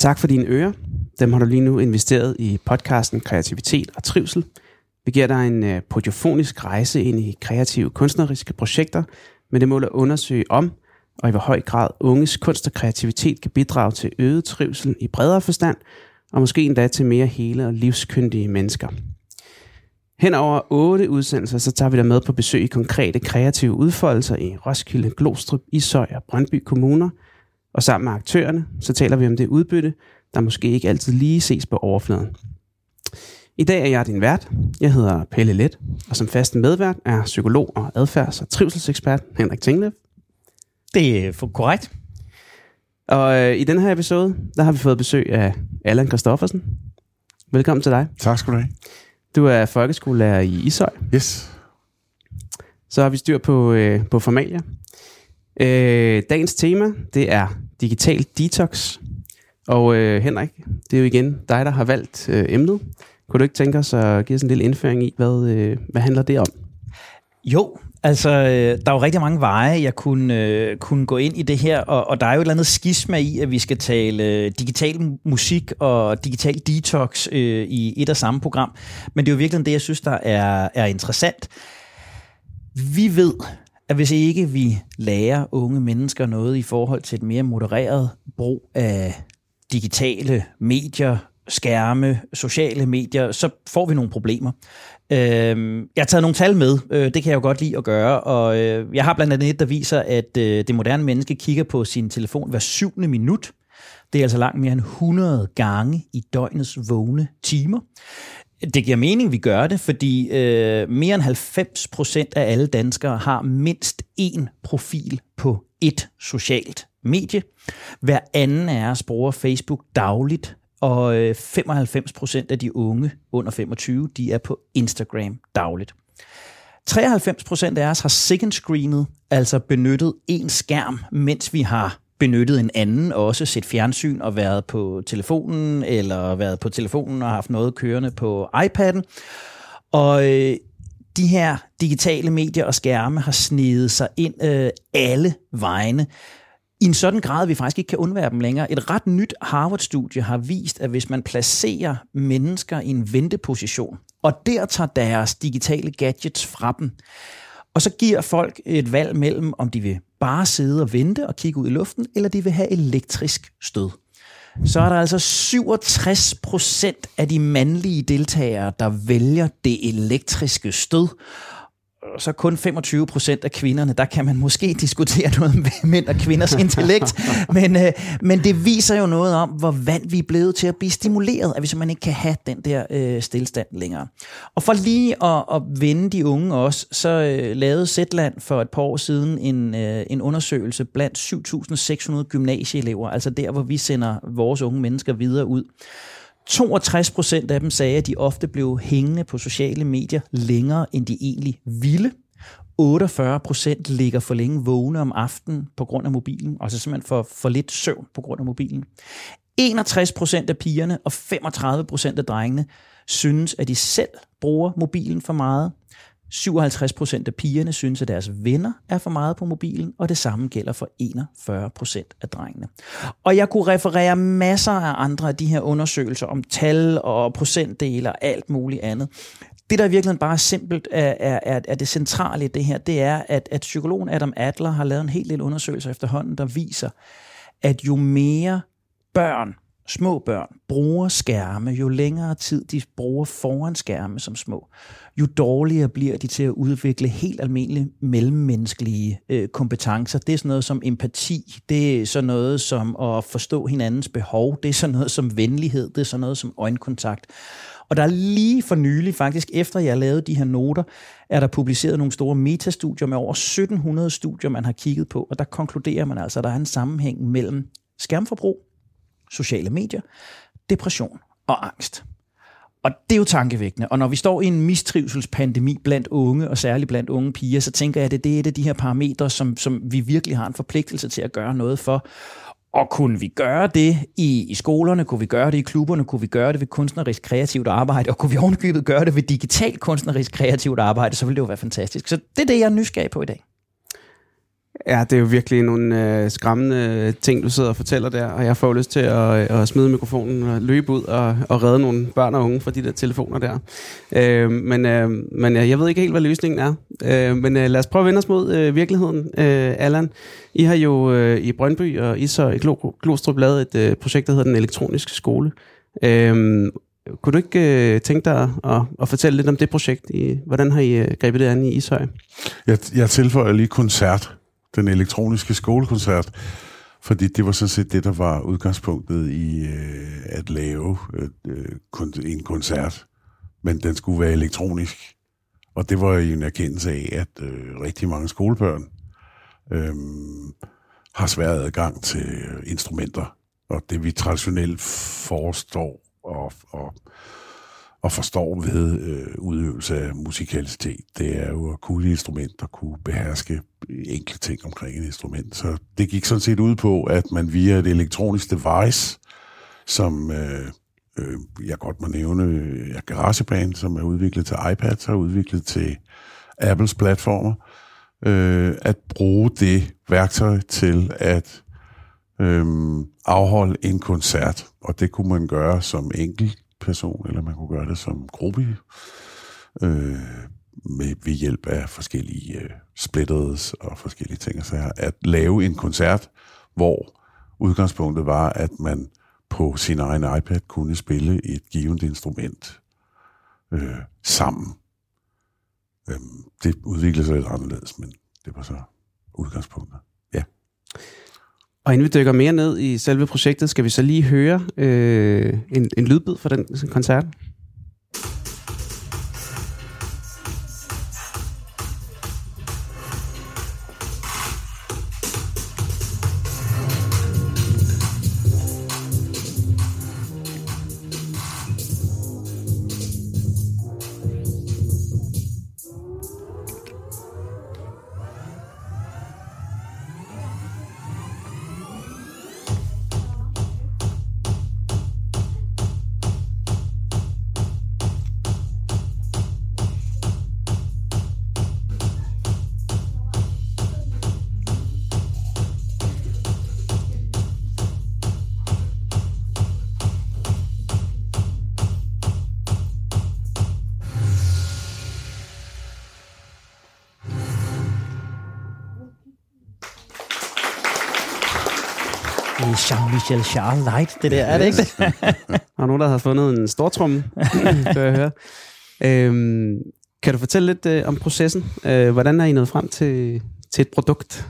Tak for dine ører. Dem har du lige nu investeret i podcasten Kreativitet og Trivsel. Vi giver dig en øh, podiofonisk rejse ind i kreative kunstneriske projekter med det mål at undersøge om og i hvor høj grad unges kunst og kreativitet kan bidrage til øget trivsel i bredere forstand, og måske endda til mere hele og livskyndige mennesker. Hen over otte udsendelser, så tager vi dig med på besøg i konkrete kreative udfoldelser i Roskilde, Glostrup, Ishøj og Brøndby Kommuner. Og sammen med aktørerne, så taler vi om det udbytte, der måske ikke altid lige ses på overfladen. I dag er jeg din vært. Jeg hedder Pelle Let, og som fast medvært er psykolog og adfærds- og trivselsekspert Henrik Tinglev. Det er korrekt. Og øh, i den her episode, der har vi fået besøg af Allan Kristoffersen. Velkommen til dig. Tak skal du have. Du er folkeskolelærer i Ishøj. Yes. Så har vi styr på, øh, på formalia. Øh, dagens tema, det er digital detox. Og øh, Henrik, det er jo igen dig, der har valgt øh, emnet. Kunne du ikke tænke os at give os en lille indføring i, hvad, øh, hvad handler det om? Jo, altså øh, der er jo rigtig mange veje, jeg kunne, øh, kunne gå ind i det her, og, og der er jo et eller andet skisma i, at vi skal tale øh, digital musik og digital detox øh, i et og samme program. Men det er jo virkelig det, jeg synes, der er, er interessant. Vi ved, at hvis ikke vi lærer unge mennesker noget i forhold til et mere modereret brug af digitale medier, skærme, sociale medier, så får vi nogle problemer. Øh, jeg har taget nogle tal med, øh, det kan jeg jo godt lide at gøre, og øh, jeg har blandt andet et, der viser, at øh, det moderne menneske kigger på sin telefon hver syvende minut. Det er altså langt mere end 100 gange i døgnets vågne timer. Det giver mening, at vi gør det, fordi øh, mere end 90 procent af alle danskere har mindst én profil på et socialt medie. Hver anden af os bruger Facebook dagligt, og øh, 95 procent af de unge under 25, de er på Instagram dagligt. 93 procent af os har second screenet, altså benyttet en skærm, mens vi har benyttet en anden, og også set fjernsyn og været på telefonen, eller været på telefonen og haft noget kørende på iPad'en. Og øh, de her digitale medier og skærme har snedet sig ind øh, alle vegne i en sådan grad, at vi faktisk ikke kan undvære dem længere. Et ret nyt Harvard-studie har vist, at hvis man placerer mennesker i en venteposition, og der tager deres digitale gadgets fra dem, og så giver folk et valg mellem, om de vil bare sidde og vente og kigge ud i luften, eller de vil have elektrisk stød. Så er der altså 67 procent af de mandlige deltagere, der vælger det elektriske stød så kun 25 procent af kvinderne, der kan man måske diskutere noget med mænd og kvinders intellekt, men, øh, men det viser jo noget om, hvor vant vi er blevet til at blive stimuleret, at vi simpelthen ikke kan have den der øh, stillstand længere. Og for lige at, at vende de unge også, så øh, lavede Zetland for et par år siden en, øh, en undersøgelse blandt 7.600 gymnasieelever, altså der, hvor vi sender vores unge mennesker videre ud. 62 procent af dem sagde, at de ofte blev hængende på sociale medier længere, end de egentlig ville. 48 procent ligger for længe vågne om aftenen på grund af mobilen, altså simpelthen for, for lidt søvn på grund af mobilen. 61 procent af pigerne og 35 procent af drengene synes, at de selv bruger mobilen for meget. 57 procent af pigerne synes, at deres venner er for meget på mobilen, og det samme gælder for 41 procent af drengene. Og jeg kunne referere masser af andre af de her undersøgelser om tal og procentdele og alt muligt andet. Det, der i virkeligheden bare simpelt er, er, er det centrale i det her, det er, at, at psykologen Adam Adler har lavet en helt del undersøgelser efterhånden, der viser, at jo mere børn små børn bruger skærme, jo længere tid de bruger foran skærme som små, jo dårligere bliver de til at udvikle helt almindelige mellemmenneskelige øh, kompetencer. Det er sådan noget som empati, det er sådan noget som at forstå hinandens behov, det er sådan noget som venlighed, det er sådan noget som øjenkontakt. Og der er lige for nylig, faktisk efter jeg lavede de her noter, er der publiceret nogle store metastudier med over 1700 studier, man har kigget på, og der konkluderer man altså, at der er en sammenhæng mellem skærmforbrug sociale medier, depression og angst. Og det er jo tankevækkende. Og når vi står i en mistrivselspandemi blandt unge, og særligt blandt unge piger, så tænker jeg, at det er et af de her parametre, som, som vi virkelig har en forpligtelse til at gøre noget for. Og kunne vi gøre det i, i skolerne, kunne vi gøre det i klubberne, kunne vi gøre det ved kunstnerisk kreativt arbejde, og kunne vi ovenkøbet gøre det ved digitalt kunstnerisk kreativt arbejde, så ville det jo være fantastisk. Så det er det, jeg er nysgerrig på i dag. Ja, det er jo virkelig nogle øh, skræmmende ting, du sidder og fortæller der, og jeg får lyst til at, øh, at smide mikrofonen og løbe ud og, og redde nogle børn og unge fra de der telefoner der. Øh, men øh, men øh, jeg ved ikke helt, hvad løsningen er. Øh, men øh, lad os prøve at vende os mod øh, virkeligheden, øh, Allan. I har jo øh, i Brøndby og Ishøj i Glostrup lavet et øh, projekt, der hedder Den Elektroniske Skole. Øh, kunne du ikke øh, tænke dig at, at fortælle lidt om det projekt? I, hvordan har I øh, grebet det an i Ishøj? Jeg, jeg tilføjer lige koncert den elektroniske skolekoncert, fordi det var sådan set det, der var udgangspunktet i øh, at lave øh, øh en koncert, men den skulle være elektronisk. Og det var jo en erkendelse af, at øh, rigtig mange skolebørn øh, har svær adgang til øh, instrumenter, og det vi traditionelt forestår og, og og forstår ved øh, udøvelse af musikalitet, det er jo at kunne instrument og kunne beherske øh, enkle ting omkring et instrument. Så det gik sådan set ud på, at man via et elektronisk device, som øh, øh, jeg godt må nævne, øh, GarageBand, som er udviklet til iPads og udviklet til Apples platformer, øh, at bruge det værktøj til at øh, afholde en koncert. Og det kunne man gøre som enkelt person, eller man kunne gøre det som gruppe, øh, med, ved hjælp af forskellige øh, splitteds og forskellige ting. og Så at lave en koncert, hvor udgangspunktet var, at man på sin egen iPad kunne spille et givet instrument øh, sammen. Øh, det udviklede sig lidt anderledes, men det var så udgangspunktet. Og inden vi dykker mere ned i selve projektet, skal vi så lige høre øh, en, en lydbid fra den koncert. Jean-Michel Charles Light, det der, er det ikke det? der er nogen, der har fundet en stortrum, kan jeg høre. Øhm, kan du fortælle lidt øh, om processen? Øh, hvordan er I nået frem til, til et produkt?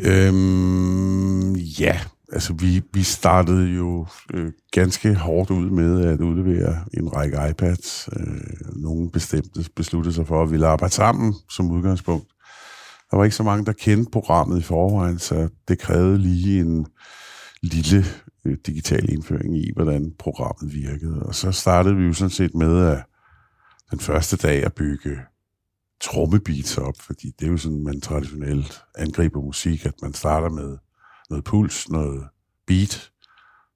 Øhm, ja, altså vi, vi startede jo øh, ganske hårdt ud med at udlevere en række iPads. Øh, nogle bestemte besluttede sig for, at vi ville arbejde sammen som udgangspunkt. Der var ikke så mange, der kendte programmet i forvejen, så det krævede lige en lille øh, digital indføring i, hvordan programmet virkede. Og så startede vi jo sådan set med at den første dag at bygge trommebeats op, fordi det er jo sådan, man traditionelt angriber musik, at man starter med noget puls, noget beat,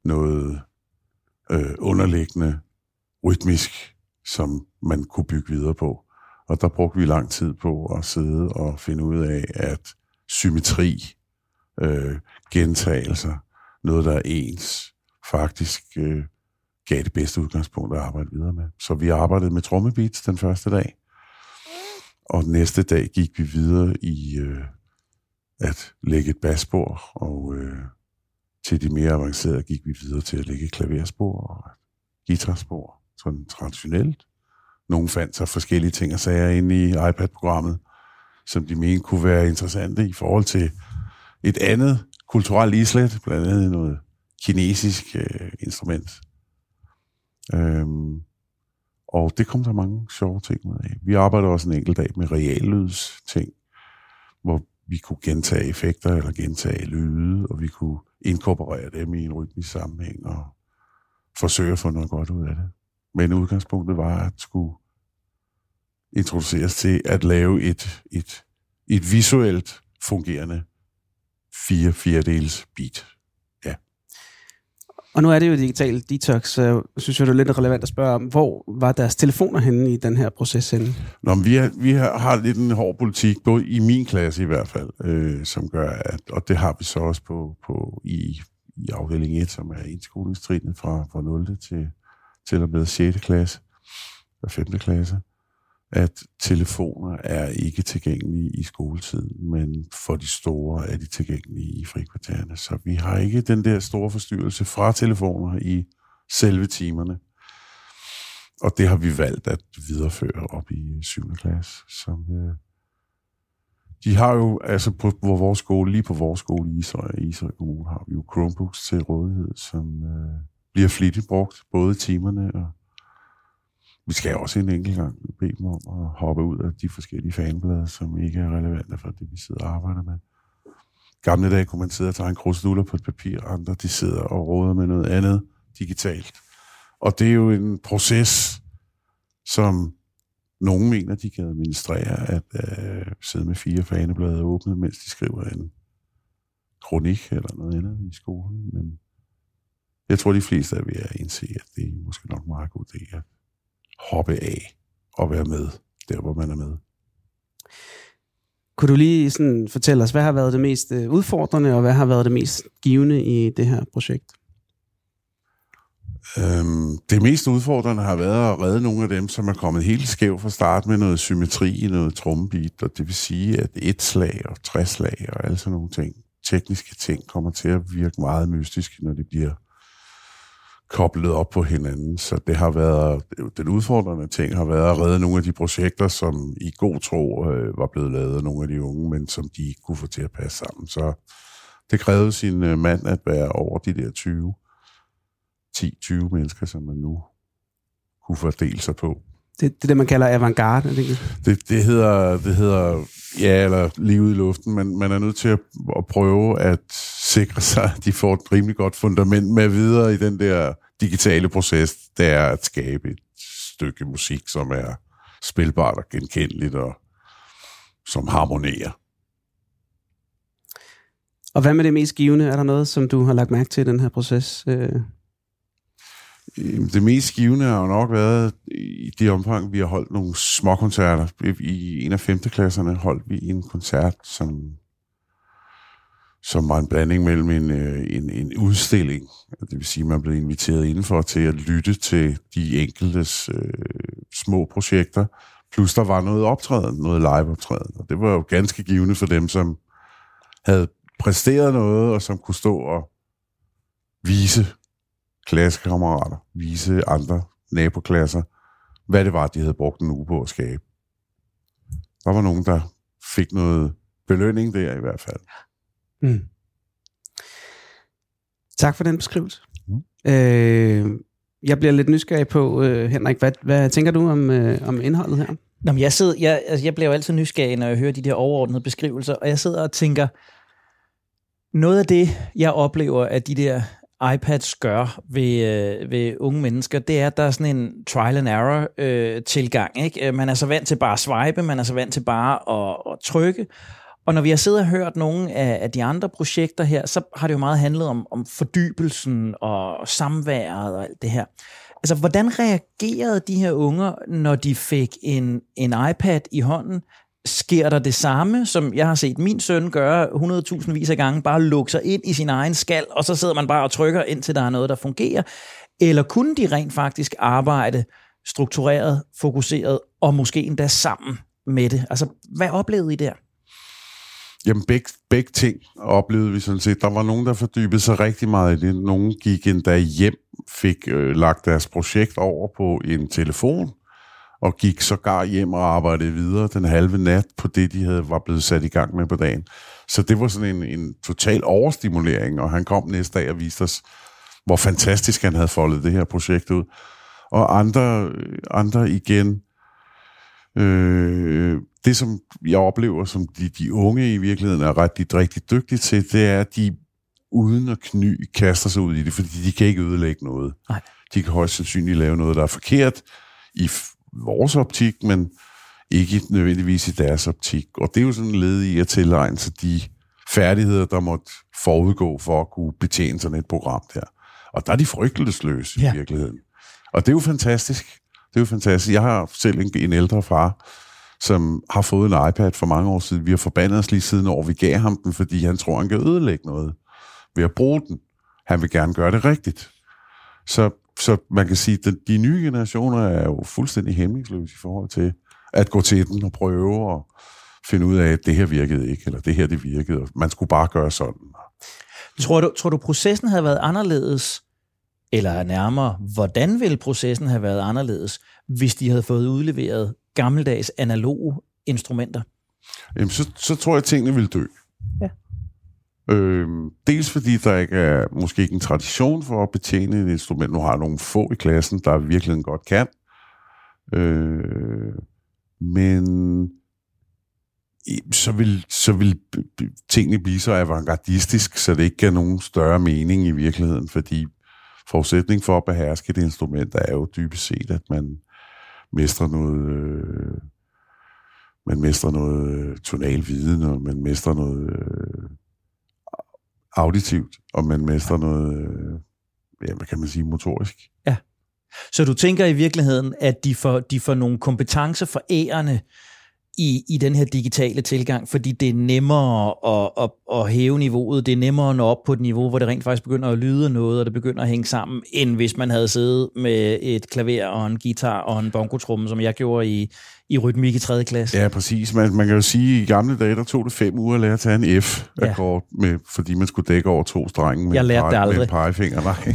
noget øh, underliggende, rytmisk, som man kunne bygge videre på. Og der brugte vi lang tid på at sidde og finde ud af, at symmetri, øh, gentagelser, noget, der er ens, faktisk øh, gav det bedste udgangspunkt at arbejde videre med. Så vi arbejdede med trommebeats den første dag, og den næste dag gik vi videre i øh, at lægge et basspor, og øh, til de mere avancerede gik vi videre til at lægge et klaverspor og et guitarspor, sådan traditionelt. Nogle fandt sig forskellige ting og sager inde i iPad-programmet, som de mente kunne være interessante i forhold til et andet kulturelt islet, blandt andet noget kinesisk øh, instrument. Øhm, og det kom der mange sjove ting ud af. Vi arbejder også en enkelt dag med reallyds ting, hvor vi kunne gentage effekter eller gentage lyde, og vi kunne inkorporere dem i en rytmisk sammenhæng og forsøge at få noget godt ud af det. Men udgangspunktet var at skulle introduceres til at lave et, et, et visuelt fungerende fire fjerdedels beat. Ja. Og nu er det jo digital detox, så jeg synes jeg, det er lidt relevant at spørge om, hvor var deres telefoner henne i den her proces henne? Nå, men vi, har, vi har, har lidt en hård politik, både i min klasse i hvert fald, øh, som gør, at, og det har vi så også på, på i, i afdeling 1, som er indskolingstrinet fra, fra 0. til, til og med 6. klasse og 5. klasse, at telefoner er ikke tilgængelige i skoletiden, men for de store er de tilgængelige i frikvartererne. Så vi har ikke den der store forstyrrelse fra telefoner i selve timerne. Og det har vi valgt at videreføre op i 7. klasse. Som, øh, de har jo, altså på, på vores skole, lige på vores skole i Ishøj, i Ishøj Kommune, har vi jo Chromebooks til rådighed, som øh, bliver flittigt brugt, både i timerne og vi skal også en enkelt gang bede dem om at hoppe ud af de forskellige fanblade, som ikke er relevante for det, vi sidder og arbejder med. Gamle dage kunne man sidde og tage en krusduller på et papir, andre de sidder og råder med noget andet digitalt. Og det er jo en proces, som nogen mener, de kan administrere, at øh, sidde med fire faneblade åbne, mens de skriver en kronik eller noget andet i skolen. Men jeg tror, de fleste af vil indse, at det er måske nok meget god idé at hoppe af og være med, der hvor man er med. Kunne du lige sådan fortælle os, hvad har været det mest øh, udfordrende, og hvad har været det mest givende i det her projekt? Øhm, det mest udfordrende har været at redde nogle af dem, som er kommet helt skæv fra start med noget symmetri i noget trommebit, og det vil sige, at et slag og tre slag og alle sådan nogle ting, tekniske ting, kommer til at virke meget mystiske, når de bliver koblet op på hinanden. Så det har været, den udfordrende ting har været at redde nogle af de projekter, som i god tro øh, var blevet lavet af nogle af de unge, men som de ikke kunne få til at passe sammen. Så det krævede sin øh, mand at være over de der 20, 10-20 mennesker, som man nu kunne fordele sig på. Det, det er det, man kalder avantgarde, det ikke? Det, det, hedder, det hedder, ja, eller lige ude i luften, men man er nødt til at, at prøve at sikre sig, at de får et rimelig godt fundament med videre i den der digitale proces, det er at skabe et stykke musik, som er spilbart og genkendeligt og som harmonerer. Og hvad med det mest givende? Er der noget, som du har lagt mærke til i den her proces? Det mest givende har jo nok været i det omfang, vi har holdt nogle små koncerter. I en af femteklasserne holdt vi en koncert, som, som var en blanding mellem en, øh, en, en udstilling, det vil sige, at man blev inviteret indenfor til at lytte til de enkeltes øh, små projekter, plus der var noget optræden, noget live-optræden, og det var jo ganske givende for dem, som havde præsteret noget, og som kunne stå og vise klassekammerater, vise andre naboklasser, hvad det var, de havde brugt en uge på at skabe. Der var nogen, der fik noget belønning der i hvert fald. Mm. Tak for den beskrivelse. Mm. Øh, jeg bliver lidt nysgerrig på, øh, Henrik, hvad, hvad tænker du om, øh, om indholdet her? Nå, men jeg, sidder, jeg, altså, jeg bliver jo altid nysgerrig, når jeg hører de der overordnede beskrivelser, og jeg sidder og tænker, noget af det, jeg oplever, at de der iPads gør ved, øh, ved unge mennesker, det er, at der er sådan en trial and error øh, tilgang. Ikke? Øh, man er så vant til bare at swipe, man er så vant til bare at, at trykke. Og når vi har siddet og hørt nogle af, af de andre projekter her, så har det jo meget handlet om, om fordybelsen og samværet og alt det her. Altså, hvordan reagerede de her unger, når de fik en, en iPad i hånden? Sker der det samme, som jeg har set min søn gøre 100.000 vis af gange, bare lukke sig ind i sin egen skal, og så sidder man bare og trykker, indtil der er noget, der fungerer? Eller kunne de rent faktisk arbejde struktureret, fokuseret, og måske endda sammen med det? Altså, hvad oplevede I der? Jamen, begge, begge ting oplevede vi sådan set. Der var nogen, der fordybede sig rigtig meget i det. Nogen gik endda hjem, fik øh, lagt deres projekt over på en telefon, og gik sågar hjem og arbejdede videre den halve nat på det, de havde, var blevet sat i gang med på dagen. Så det var sådan en, en total overstimulering, og han kom næste dag og viste os, hvor fantastisk han havde foldet det her projekt ud. Og andre, andre igen, øh, det som jeg oplever, som de, de unge i virkeligheden er rigtig, rigtig dygtige til, det er, at de uden at kny kaster sig ud i det, fordi de kan ikke ødelægge noget. Nej. De kan højst sandsynligt lave noget, der er forkert i vores optik, men ikke nødvendigvis i deres optik. Og det er jo sådan en led i at tilegne sig de færdigheder, der måtte forudgå for at kunne betjene sådan et program der. Og der er de frygteløsløse Ja. i virkeligheden. Og det er jo fantastisk. Det er jo fantastisk. Jeg har selv en, en ældre far, som har fået en iPad for mange år siden. Vi har forbandet os lige siden over, vi gav ham den, fordi han tror, han kan ødelægge noget ved at bruge den. Han vil gerne gøre det rigtigt. Så, så man kan sige, at de, de nye generationer er jo fuldstændig hæmningsløse i forhold til at gå til den og prøve og finde ud af, at det her virkede ikke, eller det her det virkede, og man skulle bare gøre sådan. Tror du, tror du, processen havde været anderledes, eller nærmere, hvordan ville processen have været anderledes, hvis de havde fået udleveret gammeldags analoge instrumenter? Jamen, så, så tror jeg, at tingene vil dø. Ja. Øh, dels fordi der ikke er måske ikke en tradition for at betjene et instrument. Nu har nogle få i klassen, der virkelig godt kan. Øh, men så vil, så vil tingene blive så avantgardistisk, så det ikke giver nogen større mening i virkeligheden, fordi forudsætning for at beherske et instrument er jo dybest set, at man mestrer noget, øh, man mestrer noget øh, tonal viden, og man mestrer noget øh, auditivt, og man mestrer noget, øh, ja, hvad kan man sige, motorisk. Så du tænker i virkeligheden, at de får, de får nogle kompetencer for ærerne i, i den her digitale tilgang, fordi det er nemmere at, at, at hæve niveauet, det er nemmere at nå op på et niveau, hvor det rent faktisk begynder at lyde noget, og det begynder at hænge sammen, end hvis man havde siddet med et klaver og en guitar og en bongotrumme, som jeg gjorde i, i rytmik i 3. klasse. Ja, præcis. Man, man kan jo sige, at i gamle dage, der tog det fem uger at lære at tage en F-akkord, ja. med, fordi man skulle dække over to strenge med, Jeg lærte det pege- med aldrig. en pegefinger. Nej.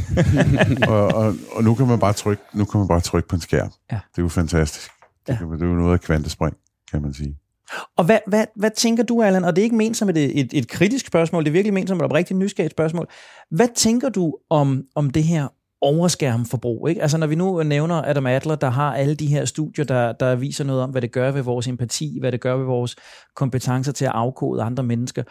og, og, og, nu kan man bare trykke, nu kan man bare trykke på en skærm. Ja. Det er jo fantastisk. Det, Ja. kan, man- det er jo noget af kvantespring, kan man sige. Og hvad, hvad, hvad tænker du, Allan, og det er ikke ment som et, et, et kritisk spørgsmål, det er virkelig ment som et oprigtigt nysgerrigt spørgsmål. Hvad tænker du om, om det her overskærmforbrug? Ikke? Altså når vi nu nævner Adam Adler, der har alle de her studier, der, der viser noget om, hvad det gør ved vores empati, hvad det gør ved vores kompetencer til at afkode andre mennesker.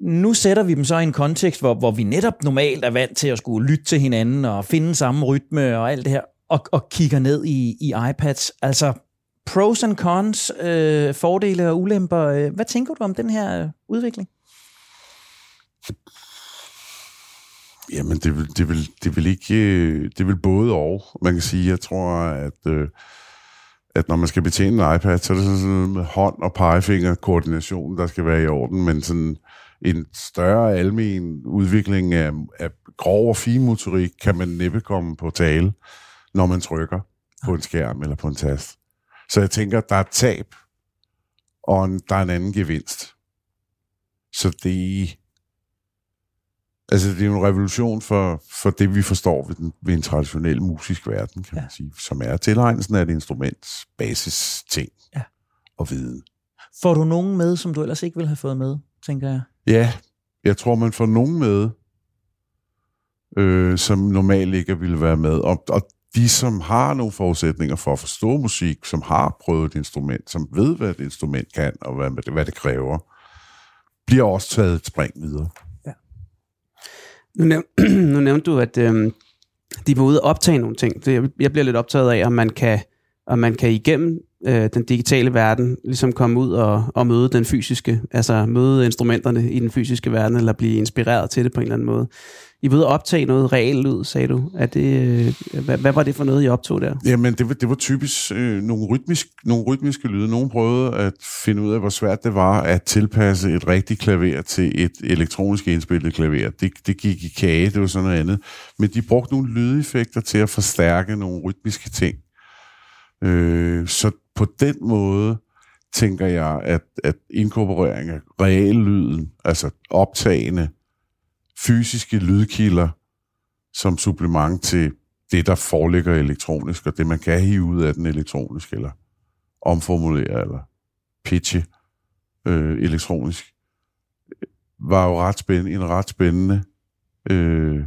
Nu sætter vi dem så i en kontekst, hvor, hvor vi netop normalt er vant til at skulle lytte til hinanden og finde samme rytme og alt det her, og, og kigger ned i, i iPads. Altså pros and cons, øh, fordele og ulemper. Øh, hvad tænker du om den her øh, udvikling? Jamen, det vil, det vil, det vil ikke... Øh, det vil både og. Man kan sige, jeg tror, at, øh, at når man skal betjene en iPad, så er det sådan med hånd- og pegefinger koordination, der skal være i orden, men sådan en større almen udvikling af, af grov og finmotorik kan man næppe komme på tale, når man trykker på en skærm eller på en tast. Så jeg tænker, der er tab, og en, der er en anden gevinst. Så det, Altså, det er en revolution for, for det, vi forstår ved, den, ved en traditionel musisk verden, kan ja. man sige, som er tilegnelsen af et instruments basis ting Ja. og viden. Får du nogen med, som du ellers ikke ville have fået med, tænker jeg? Ja, jeg tror, man får nogen med, øh, som normalt ikke ville være med. Og, og de, som har nogle forudsætninger for at forstå musik, som har prøvet et instrument, som ved, hvad et instrument kan, og hvad, det- hvad det kræver, bliver også taget et spring videre. Ja. Nu, næv- nu nævnte du, at øhm, de var ude og optage nogle ting. Det, jeg- jeg bliver lidt optaget af, om man kan, og man kan igennem øh, den digitale verden ligesom komme ud og, og møde den fysiske, altså møde instrumenterne i den fysiske verden, eller blive inspireret til det på en eller anden måde. I ved at optage noget reelt lyd, sagde du. Er det, øh, hvad, hvad var det for noget, I optog der? Jamen, det var, det var typisk øh, nogle, rytmisk, nogle rytmiske lyde. Nogen prøvede at finde ud af, hvor svært det var at tilpasse et rigtigt klaver til et elektronisk indspillet klaver. Det, det gik i kage, det var sådan noget andet. Men de brugte nogle lydeffekter til at forstærke nogle rytmiske ting. Øh, så på den måde tænker jeg, at, at inkorporering af reallyden, altså optagende fysiske lydkilder, som supplement til det, der foreligger elektronisk, og det, man kan hive ud af den elektronisk, eller omformulere, eller pitche øh, elektronisk, var jo ret spændende, en ret spændende øh,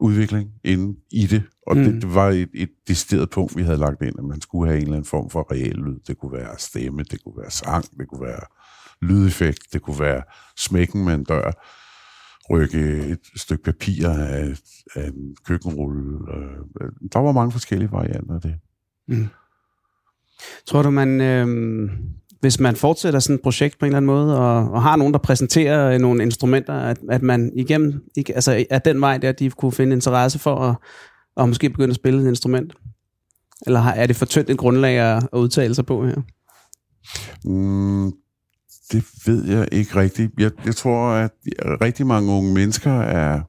udvikling inde i det. Og mm. Mm. det, det var et, et decideret punkt, vi havde lagt ind, at man skulle have en eller anden form for reel lyd. Det kunne være stemme, det kunne være sang, det kunne være lydeffekt, det kunne være smækken med en dør, rykke et stykke papir af, af en køkkenrulle. Øh, der var mange forskellige varianter af det. Tror du, man... Øh, hvis man fortsætter sådan et projekt på en eller anden måde, og, og har nogen, der præsenterer øh, nogle instrumenter, at, at man igennem, ikke, altså er den vej der, de kunne finde interesse for at, og måske begynde at spille et instrument? Eller har, er det for tyndt et grundlag at, at udtale sig på her? Mm, det ved jeg ikke rigtigt. Jeg, jeg tror, at rigtig mange unge mennesker er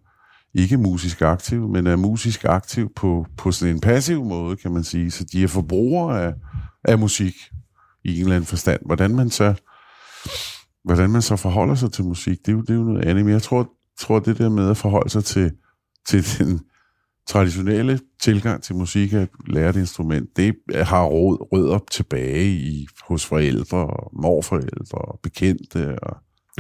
ikke musisk aktive, men er musisk aktiv på, på sådan en passiv måde, kan man sige. Så de er forbrugere af, af musik i en eller anden forstand. Hvordan man så, hvordan man så forholder sig til musik, det er jo, det er jo noget andet. Men jeg tror, tror, det der med at forholde sig til, til den traditionelle tilgang til musik at lære et instrument, det har råd, rødder tilbage i, hos forældre, morforældre og bekendte. Og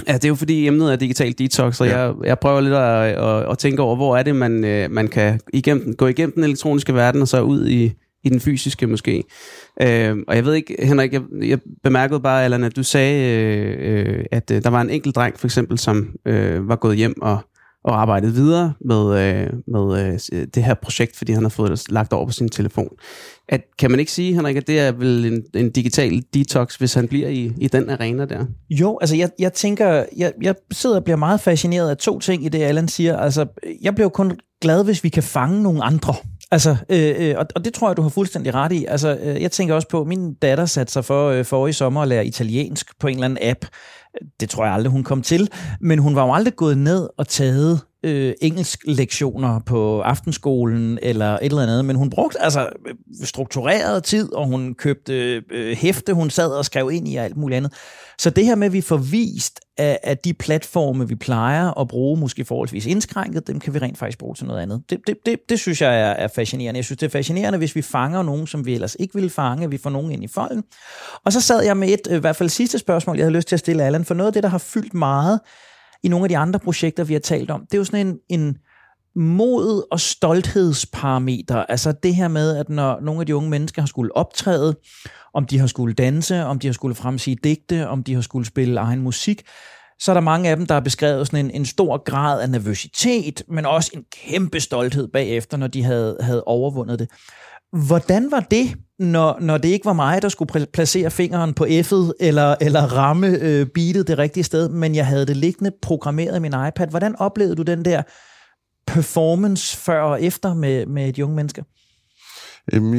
Ja, det er jo fordi emnet er digital detox, og ja. jeg, jeg prøver lidt at, at, at tænke over, hvor er det, man, øh, man kan igennem, gå igennem den elektroniske verden, og så ud i, i den fysiske måske. Øh, og jeg ved ikke, Henrik, jeg, jeg bemærkede bare, Allan, at du sagde, øh, øh, at øh, der var en enkelt dreng for eksempel, som øh, var gået hjem og og arbejdet videre med, øh, med øh, det her projekt, fordi han har fået det lagt over på sin telefon. At, kan man ikke sige, Henrik, at det er vel en, en digital detox, hvis han bliver i, i den arena der? Jo, altså jeg, jeg tænker, jeg, jeg sidder og bliver meget fascineret af to ting i det, Allan siger. Altså, jeg bliver kun glad, hvis vi kan fange nogle andre. Altså, øh, øh, og, og det tror jeg, du har fuldstændig ret i. Altså, øh, jeg tænker også på, at min datter satte sig for, øh, for i sommer at lære italiensk på en eller anden app. Det tror jeg aldrig, hun kom til. Men hun var jo aldrig gået ned og taget øh, engelsk lektioner på aftenskolen eller et eller andet, men hun brugte altså struktureret tid, og hun købte øh, hæfte, hun sad og skrev ind i alt muligt andet. Så det her med, at vi får vist, at, at de platforme, vi plejer at bruge, måske forholdsvis indskrænket, dem kan vi rent faktisk bruge til noget andet. Det, det, det, det synes jeg er, er fascinerende. Jeg synes, det er fascinerende, hvis vi fanger nogen, som vi ellers ikke ville fange, vi får nogen ind i folden. Og så sad jeg med et, i hvert fald sidste spørgsmål, jeg havde lyst til at stille Allan, for noget af det, der har fyldt meget i nogle af de andre projekter, vi har talt om, det er jo sådan en, en mod- og stolthedsparameter. Altså det her med, at når nogle af de unge mennesker har skulle optræde, om de har skulle danse, om de har skulle fremsige digte, om de har skulle spille egen musik, så er der mange af dem, der har beskrevet sådan en, en stor grad af nervøsitet, men også en kæmpe stolthed bagefter, når de havde, havde overvundet det. Hvordan var det, når, når det ikke var mig, der skulle placere fingeren på F'et, eller, eller ramme øh, beatet det rigtige sted, men jeg havde det liggende programmeret i min iPad? Hvordan oplevede du den der performance før og efter med, med et unge menneske? Øhm,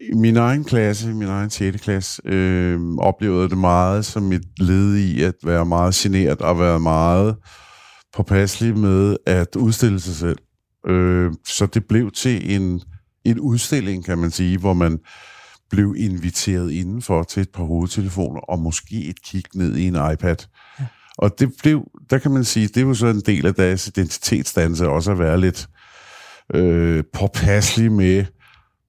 I min egen klasse, min egen 6. klasse, øh, oplevede det meget som et led i at være meget generet og være meget påpasselig med at udstille sig selv. Øh, så det blev til en, en udstilling, kan man sige, hvor man blev inviteret indenfor til et par hovedtelefoner og måske et kig ned i en iPad. Ja. Og det blev, der kan man sige, det var så en del af deres identitetsdannelse også at være lidt øh, påpasselig med,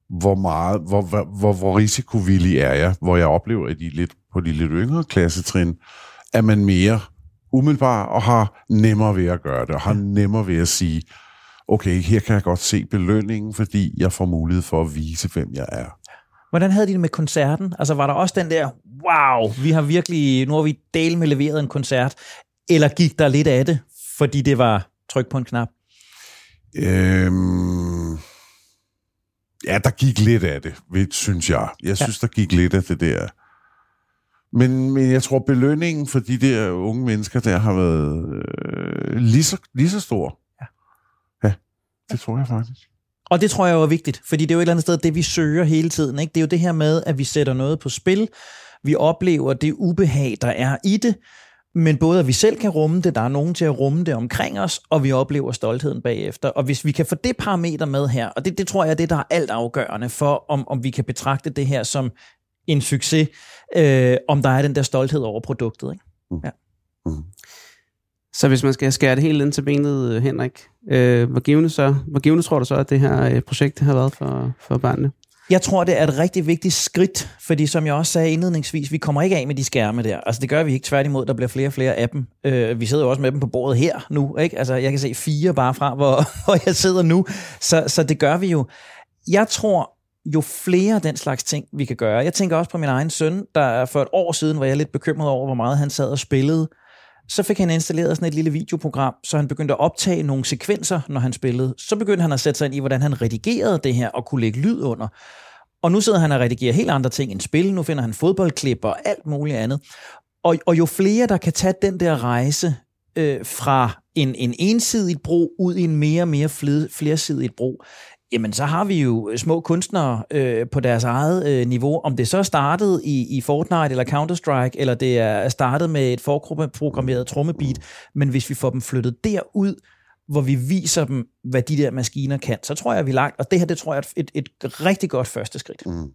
hvor meget, hvor, hvor, hvor, hvor risikovillig er jeg, hvor jeg oplever, at de lidt, på de lidt yngre klassetrin, er man mere umiddelbar og har nemmere ved at gøre det, og har nemmere ved at sige, okay, her kan jeg godt se belønningen, fordi jeg får mulighed for at vise, hvem jeg er. Hvordan havde de det med koncerten? Altså var der også den der, wow, vi har virkelig, nu har vi del med leveret en koncert, eller gik der lidt af det, fordi det var tryk på en knap? Øhm, ja, der gik lidt af det, synes jeg. Jeg synes, ja. der gik lidt af det der. Men, men jeg tror, belønningen for de der unge mennesker der har været øh, lige, så, lige så stor. Det tror jeg faktisk. Og det tror jeg jo er vigtigt, fordi det er jo et eller andet sted det, vi søger hele tiden. Ikke? Det er jo det her med, at vi sætter noget på spil. Vi oplever det ubehag, der er i det, men både at vi selv kan rumme det, der er nogen til at rumme det omkring os, og vi oplever stoltheden bagefter. Og hvis vi kan få det parameter med her, og det, det tror jeg er det, der er alt afgørende for, om, om vi kan betragte det her som en succes, øh, om der er den der stolthed over produktet. Ikke? Mm. Ja. Mm. Så hvis man skal skære det helt ind til benet, øh, Henrik, øh, hvor, givende så, hvor givende tror du så, at det her øh, projekt har været for, for børnene? Jeg tror, det er et rigtig vigtigt skridt, fordi som jeg også sagde indledningsvis, vi kommer ikke af med de skærme der. Altså det gør vi ikke tværtimod, der bliver flere og flere af dem. Øh, vi sidder jo også med dem på bordet her nu, ikke? Altså jeg kan se fire bare fra, hvor, hvor jeg sidder nu. Så, så det gør vi jo. Jeg tror, jo flere den slags ting, vi kan gøre. Jeg tænker også på min egen søn, der for et år siden var jeg lidt bekymret over, hvor meget han sad og spillede så fik han installeret sådan et lille videoprogram, så han begyndte at optage nogle sekvenser, når han spillede. Så begyndte han at sætte sig ind i, hvordan han redigerede det her og kunne lægge lyd under. Og nu sidder han og redigerer helt andre ting end spil. Nu finder han fodboldklip og alt muligt andet. Og, og jo flere, der kan tage den der rejse øh, fra en, en ensidig bro ud i en mere og mere flersidig bro, jamen så har vi jo små kunstnere øh, på deres eget øh, niveau. Om det så startede i, i Fortnite eller Counter-Strike, eller det er startet med et forprogrammeret trommebeat, men hvis vi får dem flyttet derud, hvor vi viser dem, hvad de der maskiner kan, så tror jeg, at vi er langt. Og det her, det tror jeg er et, et rigtig godt første skridt. Mm.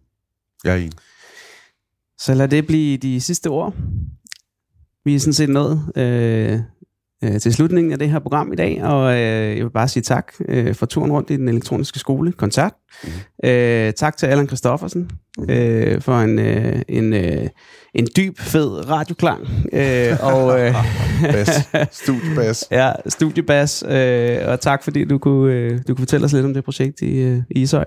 Jeg er enig. Så lad det blive de sidste ord. Vi er sådan set nået øh, øh, til slutningen af det her program i dag, og øh, jeg vil bare sige tak øh, for turen rundt i den elektroniske skole koncert. Mm. Øh, tak til Allan Christoffersen mm. øh, for en, øh, en, øh, en dyb, fed radioklang. Øh, og, øh, Bas. Studiebas. ja, studiebas. Øh, og tak fordi du kunne, øh, du kunne fortælle os lidt om det projekt i, øh, i Ishøj.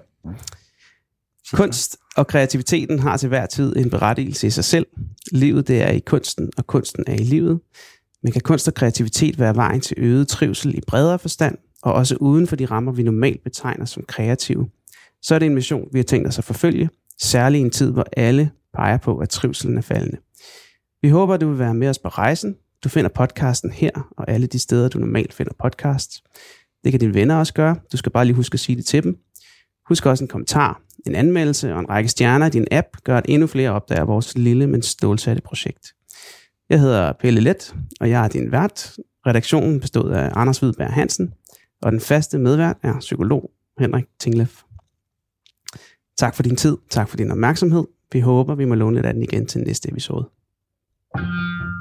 Kunst og kreativiteten har til hver tid en berettigelse i sig selv. Livet det er i kunsten, og kunsten er i livet. Men kan kunst og kreativitet være vejen til øget trivsel i bredere forstand, og også uden for de rammer, vi normalt betegner som kreative, så er det en mission, vi har tænkt os at forfølge, særligt i en tid, hvor alle peger på, at trivselen er faldende. Vi håber, at du vil være med os på rejsen. Du finder podcasten her og alle de steder, du normalt finder podcasts. Det kan dine venner også gøre. Du skal bare lige huske at sige det til dem. Husk også en kommentar, en anmeldelse og en række stjerner i din app gør, at endnu flere opdager vores lille, men stålsatte projekt. Jeg hedder Pelle Let, og jeg er din vært. Redaktionen bestod af Anders Hvidberg Hansen, og den faste medvært er psykolog Henrik Tinglef. Tak for din tid, tak for din opmærksomhed. Vi håber, vi må låne lidt af den igen til næste episode. thank you